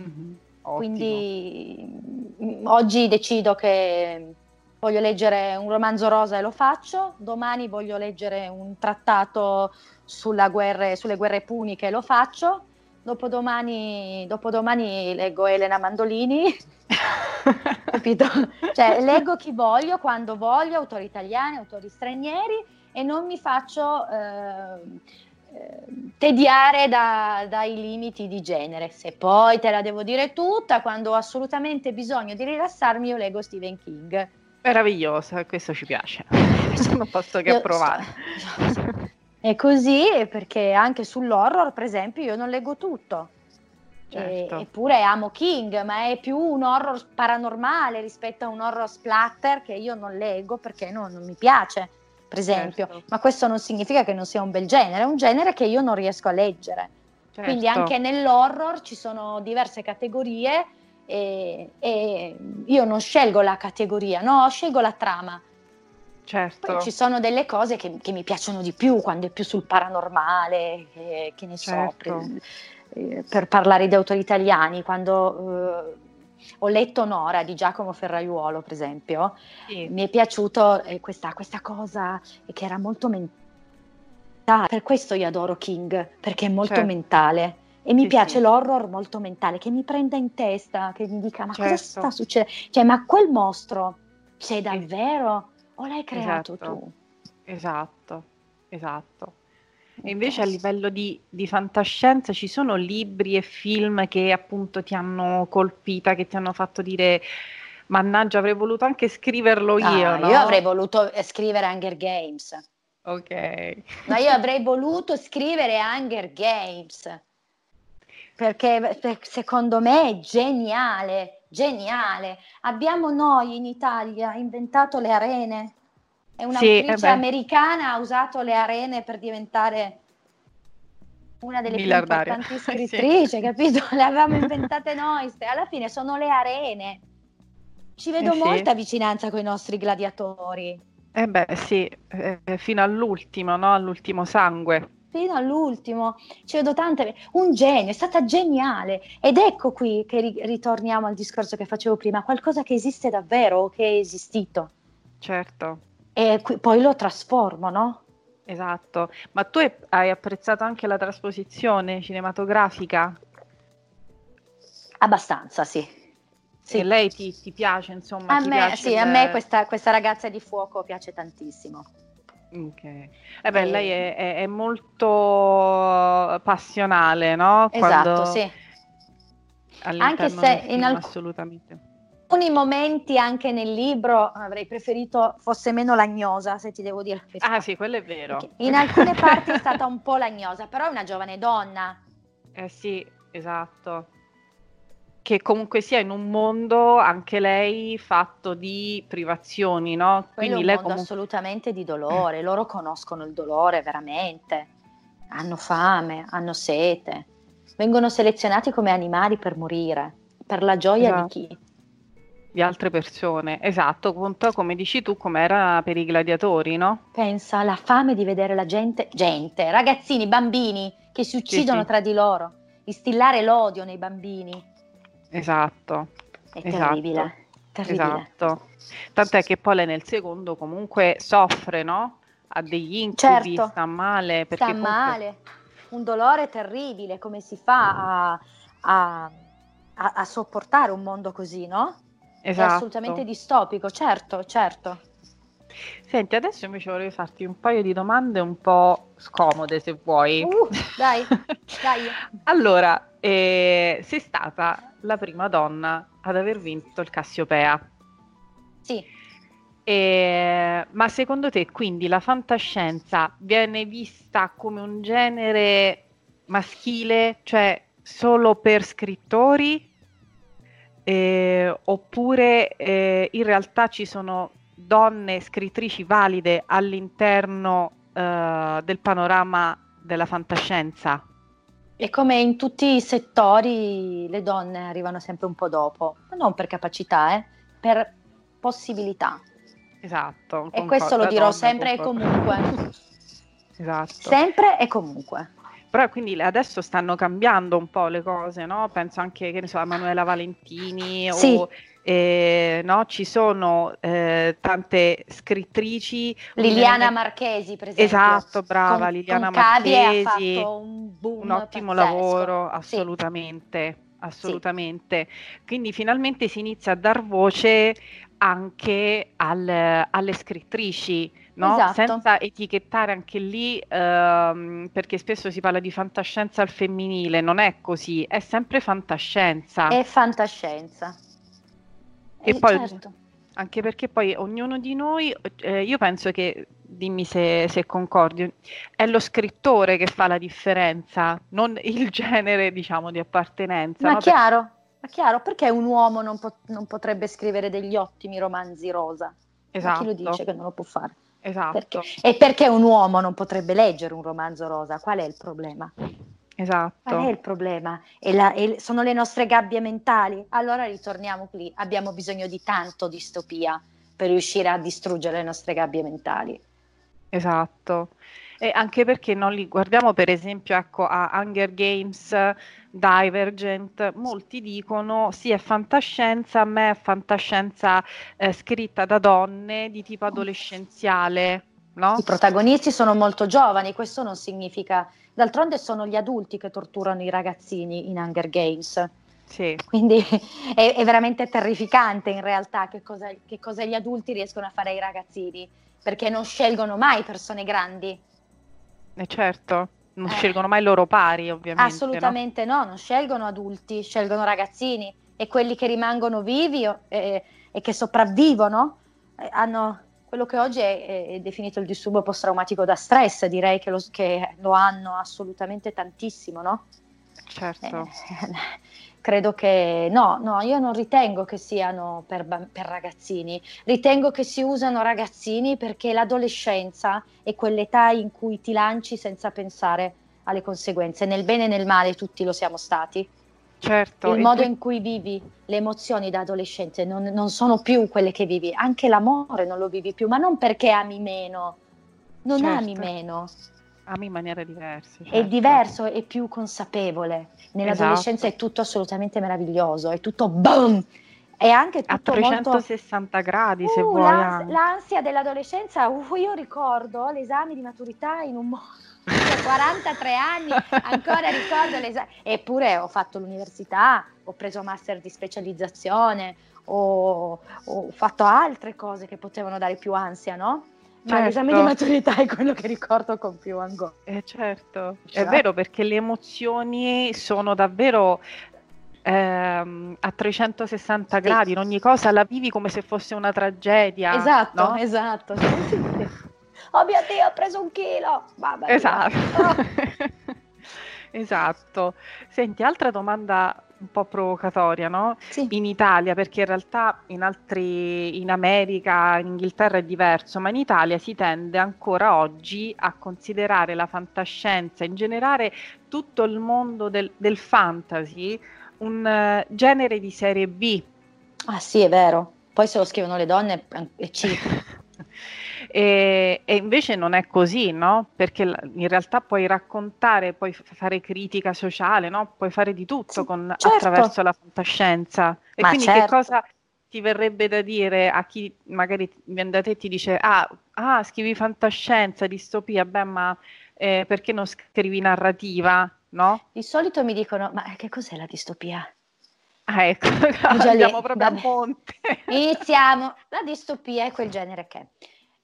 Mm-hmm. Quindi oggi decido che voglio leggere un romanzo rosa e lo faccio, domani voglio leggere un trattato guerra, sulle guerre puniche e lo faccio, dopodomani, dopodomani leggo Elena Mandolini, capito? Cioè leggo chi voglio, quando voglio, autori italiani, autori stranieri e non mi faccio... Eh, tediare da, dai limiti di genere. Se poi te la devo dire tutta, quando ho assolutamente bisogno di rilassarmi, io leggo Stephen King. Meravigliosa, questo ci piace. non posso che approvare. È così perché anche sull'horror, per esempio, io non leggo tutto. Certo. E, eppure amo King, ma è più un horror paranormale rispetto a un horror splatter che io non leggo perché non, non mi piace, per esempio. Certo. Ma questo non significa che non sia un bel genere, è un genere che io non riesco a leggere. Certo. Quindi anche nell'horror ci sono diverse categorie e, e io non scelgo la categoria, no, scelgo la trama. Certo. Poi ci sono delle cose che, che, mi piacciono di più, quando è più sul paranormale, che, che ne certo. so, per, eh, per, parlare di autori italiani, quando eh, ho letto Nora di Giacomo Ferraiuolo, per esempio, Sì. mi è piaciuto eh, questa, questa cosa che era molto mentale. Per questo io adoro King, perché è molto Certo. mentale. E mi Sì, piace sì. l'horror molto mentale, che mi prenda in testa, che mi dica: Ma cosa Certo. sta succedendo? Cioè, ma quel mostro c'è davvero? O l'hai creato Esatto. tu? Esatto, esatto. E invece a livello di, di fantascienza ci sono libri e film che appunto ti hanno colpita, che ti hanno fatto dire, mannaggia, avrei voluto anche scriverlo io, Ah, no? Io avrei voluto eh, scrivere Hunger Games. Ok. Ma io avrei voluto scrivere Hunger Games perché per- secondo me è geniale, geniale. Abbiamo noi in Italia inventato le arene e Sì, eh americana ha usato le arene per diventare una delle più importanti Sì. scrittrici, capito? Le avevamo inventate noi, alla fine sono le arene. Ci vedo Eh sì. molta vicinanza con i nostri gladiatori. Eh beh, sì, eh, fino all'ultimo, no? All'ultimo sangue. Fino all'ultimo, ci vedo tante, un genio, è stata geniale ed ecco qui che ri- ritorniamo al discorso che facevo prima, qualcosa che esiste davvero, che è esistito Certo, e qui- poi lo trasformo, no? esatto. Ma tu hai- apprezzato anche la trasposizione cinematografica? Abbastanza, sì. Sì. E lei ti, ti piace, insomma, A me, sì, il- a me questa, questa ragazza di fuoco piace tantissimo. Ok. Eh beh, Eh, lei è, è- è molto passionale, no? Esatto, Quando sì. all'interno Anche se in alc- assolutamente. alcuni momenti anche nel libro avrei preferito fosse meno lagnosa, se ti devo dire. Ah sì, quello è vero. In alcune parti è stata un po' lagnosa, però è una giovane donna. Eh sì, esatto. Che comunque sia in un mondo, anche lei, fatto di privazioni, no? Quello Quindi un lei mondo comunque... assolutamente di dolore, loro conoscono il dolore veramente, hanno fame, hanno sete, vengono selezionati come animali per morire, per la gioia Esatto. di chi? di altre persone. Esatto, appunto, come dici tu, come era per i gladiatori, no? Pensa alla fame di vedere la gente, gente, ragazzini, bambini che si uccidono sì. tra di loro, instillare l'odio nei bambini, Esatto. è Esatto. terribile, terribile. Esatto. Tant'è che poi lei nel secondo comunque soffre, no? Ha degli incubi, Certo. sta male, perché Sta comunque- male, un dolore terribile, come si fa a, a- a- a sopportare un mondo così, no? È Esatto. assolutamente distopico, certo, certo. Senti, adesso invece vorrei farti un paio di domande un po' scomode, se vuoi. Uh, dai, dai. Allora, eh, sei stata la prima donna ad aver vinto il Cassiopea. Sì, Eh, ma secondo te, quindi, la fantascienza viene vista come un genere maschile, cioè solo per scrittori? Eh, oppure eh, in realtà ci sono donne scrittrici valide all'interno eh, del panorama della fantascienza? E come in tutti i settori le donne arrivano sempre un po' dopo, ma non per capacità, eh, per possibilità. Esatto. E questo lo dirò sempre e comunque. Esatto. Sempre e comunque. Però quindi adesso stanno cambiando un po' le cose, no? Penso anche, che ne so, a Manuela Valentini Sì. o eh, no? Ci sono eh, tante scrittrici. Liliana un- Marchesi, per esempio. Esatto, brava, con, Liliana con Marchesi. ha fatto un un ottimo pazzesco. lavoro, Sì. assolutamente, assolutamente. Quindi finalmente si inizia a dar voce anche al- alle scrittrici, no? Esatto. Senza etichettare anche lì, ehm, perché spesso si parla di fantascienza al femminile, non è così, è sempre fantascienza. È fantascienza. E Eh, poi- certo. Anche perché poi ognuno di noi, eh, io penso che, dimmi se, se concordi, è lo scrittore che fa la differenza, non il genere, diciamo, di appartenenza. Ma no? Per- chiaro, ma chiaro, perché un uomo non, pot- non potrebbe scrivere degli ottimi romanzi rosa? Ma Esatto, chi lo dice che non lo può fare? Esatto, Perché? E perché un uomo non potrebbe leggere un romanzo rosa? Qual è il problema? Qual è esatto, il problema? E la- e sono le nostre gabbie mentali? Allora ritorniamo qui, abbiamo bisogno di tanto distopia per riuscire a distruggere le nostre gabbie mentali. esatto. E anche perché non li guardiamo per esempio ecco, a Hunger Games, Divergent, molti dicono sì è fantascienza, a me è fantascienza eh, scritta da donne di tipo adolescenziale. No? I protagonisti sono molto giovani, questo non significa... D'altronde sono gli adulti che torturano i ragazzini in Hunger Games. Sì. Quindi è, è, veramente terrificante in realtà che cosa, che cosa gli adulti riescono a fare ai ragazzini, perché non scelgono mai persone grandi. Eh certo, non eh. scelgono mai i loro pari, ovviamente. Assolutamente no? no? non scelgono adulti, scelgono ragazzini e quelli che rimangono vivi eh, e che sopravvivono eh, hanno quello che oggi è, è, definito il disturbo post-traumatico da stress, direi che lo, che lo hanno assolutamente tantissimo, no? Certo. Credo che no, no, io non ritengo che siano per, per, ragazzini, ritengo che si usano ragazzini perché l'adolescenza è quell'età in cui ti lanci senza pensare alle conseguenze, nel bene e nel male tutti lo siamo stati. Certo. Il modo tu... in cui vivi le emozioni da adolescente non, non sono più quelle che vivi, anche l'amore non lo vivi più, ma non perché ami meno, non certo. ami meno, ami in maniera diversa. Certo. È diverso, è più consapevole. Nell'adolescenza esatto. è tutto assolutamente meraviglioso, è tutto boom! È anche tutto a 360 molto... gradi se uh, vuoi. L'ans- l'ansia dell'adolescenza, uh, io ricordo l'esame di maturità in un modo. Cioè, 43 anni, ancora ricordo l'esame. Eppure ho fatto l'università, ho preso master di specializzazione, ho, ho fatto altre cose che potevano dare più ansia, no? Ma certo. l'esame di maturità è quello che ricordo con più angoscia. Eh, certo, cioè. è vero perché le emozioni sono davvero ehm, a 360 sì. gradi, in ogni cosa la vivi come se fosse una tragedia. Esatto, no? esatto. oh mio Dio, ho preso un chilo! Mamma esatto. Oh. esatto. Senti, altra domanda un po' provocatoria, no? Sì. In Italia, perché in realtà in altri, in America, in Inghilterra è diverso, ma in Italia si tende ancora oggi a considerare la fantascienza, in generale tutto il mondo del, del fantasy, un uh, genere di serie B. Ah sì, è vero. Poi se lo scrivono le donne è cheap. E, e, invece non è così, no? Perché in realtà puoi raccontare, puoi fare critica sociale, no? Puoi fare di tutto sì, con, certo. attraverso la fantascienza. E Ma quindi certo. che cosa ti verrebbe da dire a chi magari viene da te e ti dice ah, ah, scrivi fantascienza, distopia, beh ma eh, perché non scrivi narrativa, no? Di solito mi dicono ma che cos'è la distopia? Ah, ecco, andiamo proprio a monte. Iniziamo. La distopia è quel genere che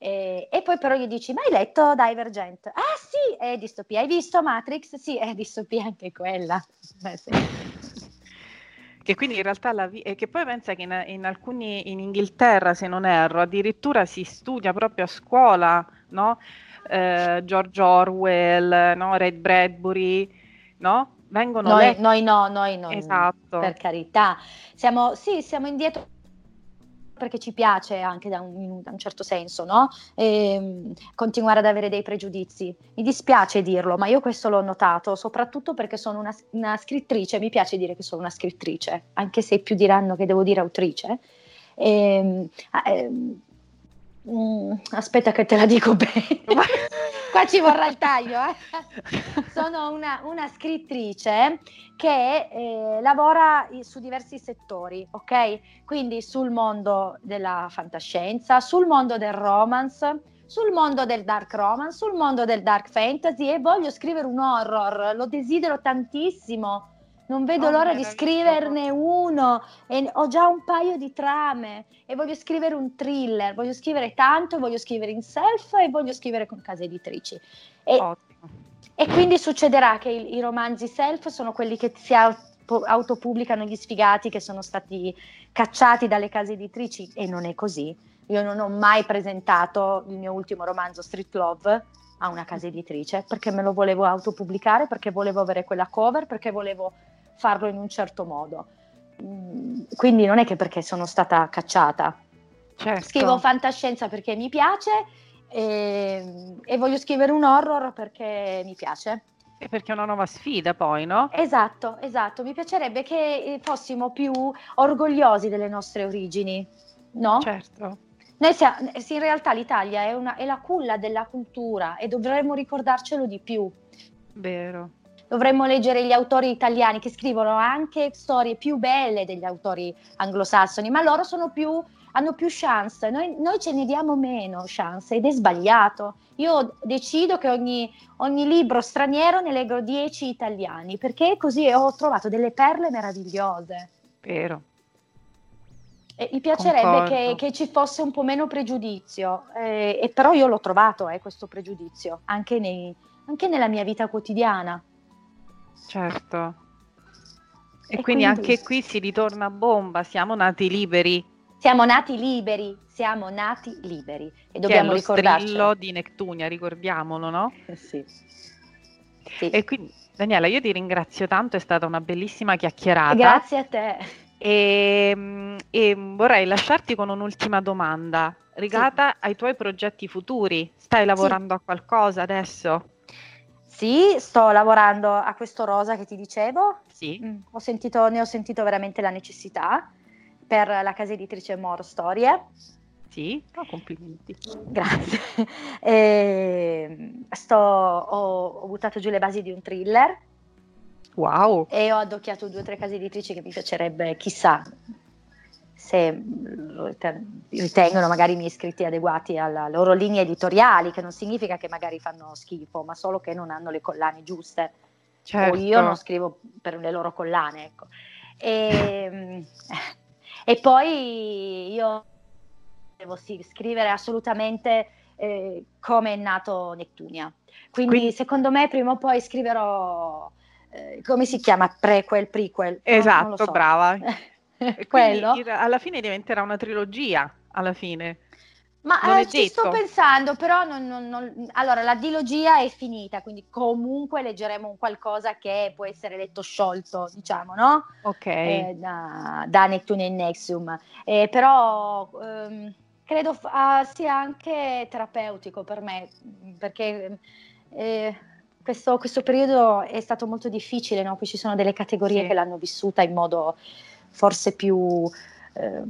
e, e, poi però gli dici, ma hai letto Divergent? Ah sì, è distopia. Hai visto Matrix? Sì, è distopia anche quella. Beh, sì. Che quindi in realtà la vi- che poi pensa che in, in, alcuni, in Inghilterra, se non erro, addirittura si studia proprio a scuola, no? Eh, George Orwell, no? Red Bradbury, no? Vengono noi, letti... noi no, noi no. Esatto. Per carità. Siamo, sì, siamo indietro perché ci piace anche da un, da un certo senso, no? E, ehm, continuare ad avere dei pregiudizi. Mi dispiace dirlo, ma io questo l'ho notato, soprattutto perché sono una, una scrittrice, mi piace dire che sono una scrittrice, anche se più diranno che devo dire autrice. E, ehm, eh, Mm, aspetta che te la dico bene. Qua ci vorrà il taglio. Eh? Sono una, una, scrittrice che eh, lavora su diversi settori, ok? Quindi sul mondo della fantascienza, sul mondo del romance, sul mondo del dark romance, sul mondo del dark fantasy e voglio scrivere un horror, lo desidero tantissimo non vedo oh, l'ora di scriverne uno e ho già un paio di trame e voglio scrivere un thriller, voglio scrivere tanto, voglio scrivere in self e voglio scrivere con case editrici. E, e quindi succederà che i, i, romanzi self sono quelli che si auto, autopubblicano gli sfigati che sono stati cacciati dalle case editrici e non è così. Io non ho mai presentato il mio ultimo romanzo Street Love a una casa editrice perché me lo volevo autopubblicare, perché volevo avere quella cover, perché volevo farlo in un certo modo. Mm, quindi non è che perché sono stata cacciata. Certo. Scrivo fantascienza perché mi piace e, e voglio scrivere un horror perché mi piace. E perché è una nuova sfida poi, no? Esatto, esatto. Mi piacerebbe che fossimo più orgogliosi delle nostre origini, no? Certo. Noi siamo, in realtà l'Italia è, una, è la culla della cultura e dovremmo ricordarcelo di più. Vero. Dovremmo leggere gli autori italiani che scrivono anche storie più belle degli autori anglosassoni, ma loro più, hanno più chance. Noi, noi, ce ne diamo meno chance ed è sbagliato. Io decido che ogni, ogni libro straniero ne leggo 10 italiani perché così ho trovato delle perle meravigliose. Vero. E mi piacerebbe che, che, ci fosse un po' meno pregiudizio, eh, e però io l'ho trovato eh, questo pregiudizio anche, nei, anche, nella mia vita quotidiana. Certo. E, e quindi, quindi anche qui si ritorna a bomba, siamo nati liberi. Siamo nati liberi, siamo nati liberi e dobbiamo che è lo ricordarcelo. di Nectunia, ricordiamolo, no? sì. sì. E quindi Daniela, io ti ringrazio tanto, è stata una bellissima chiacchierata. Grazie a te. E, ehm, e vorrei lasciarti con un'ultima domanda legata sì. ai tuoi progetti futuri. Stai lavorando sì. a qualcosa adesso? Sì, sto lavorando a questo rosa che ti dicevo. Sì. Mm, ho sentito, ne ho sentito veramente la necessità per la casa editrice More Storie. Sì, oh, complimenti. Grazie. E, ehm, sto, ho, ho buttato giù le basi di un thriller Wow. E ho addocchiato due o tre case editrici che mi piacerebbe, chissà, se ritengono magari i miei iscritti adeguati alle loro linee editoriali, che non significa che magari fanno schifo, ma solo che non hanno le collane giuste. Certo. O io non scrivo per le loro collane, ecco. E, e poi io devo sì, scrivere assolutamente eh, come è nato Nettunia. Quindi, Quindi secondo me prima o poi scriverò eh, come si chiama? Prequel, prequel? Esatto, no, so. brava. Quello? alla fine diventerà una trilogia, alla fine. Ma eh, ci sto pensando, però non, non, non... allora la dilogia è finita, quindi comunque leggeremo un qualcosa che può essere letto sciolto, diciamo, no? Ok. Eh, da, da Neptune e Nexium. Eh, però ehm, credo f- ah, sia anche terapeutico per me, perché eh, questo, questo, periodo è stato molto difficile, no? Poi ci sono delle categorie sì. che l'hanno vissuta in modo forse più, eh,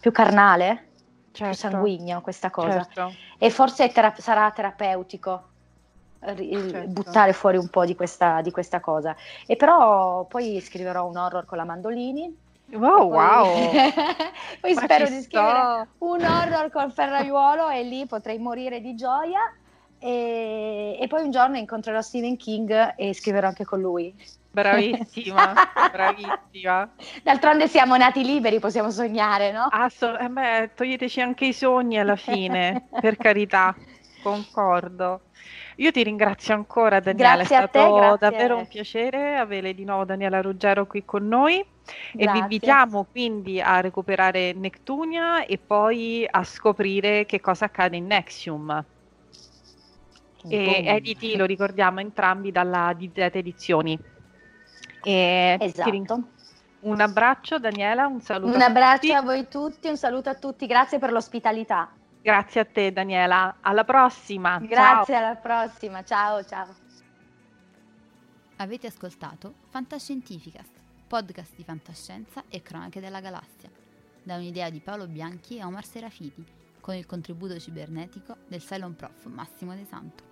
più carnale, certo. più sanguigno questa cosa. Certo. E forse tera- sarà terapeutico certo. buttare fuori un po' di questa, di questa, cosa. E però poi scriverò un horror con la Mandolini. Wow, poi, wow! poi spero di scrivere un horror col ferraiuolo e lì potrei morire di gioia. E, e, poi un giorno incontrerò Stephen King e scriverò anche con lui. Bravissima, bravissima. D'altronde siamo nati liberi, possiamo sognare, no? Assol- eh beh, toglieteci anche i sogni alla fine, per carità, concordo. Io ti ringrazio ancora Daniela, grazie è stato te, davvero un piacere avere di nuovo Daniela Ruggero qui con noi grazie. e vi invitiamo quindi a recuperare Nectunia e poi a scoprire che cosa accade in Nexium e editi, lo ricordiamo entrambi dalla DZ Edizioni. E esatto. Un abbraccio Daniela, un saluto. Un abbraccio a voi tutti, un saluto a tutti, grazie per l'ospitalità. Grazie a te Daniela, alla prossima. Grazie, ciao. alla prossima, ciao ciao. Avete ascoltato Fantascientificast, podcast di fantascienza e cronache della galassia, da un'idea di Paolo Bianchi e Omar Serafiti, con il contributo cibernetico del Cylon Prof Massimo De Santo.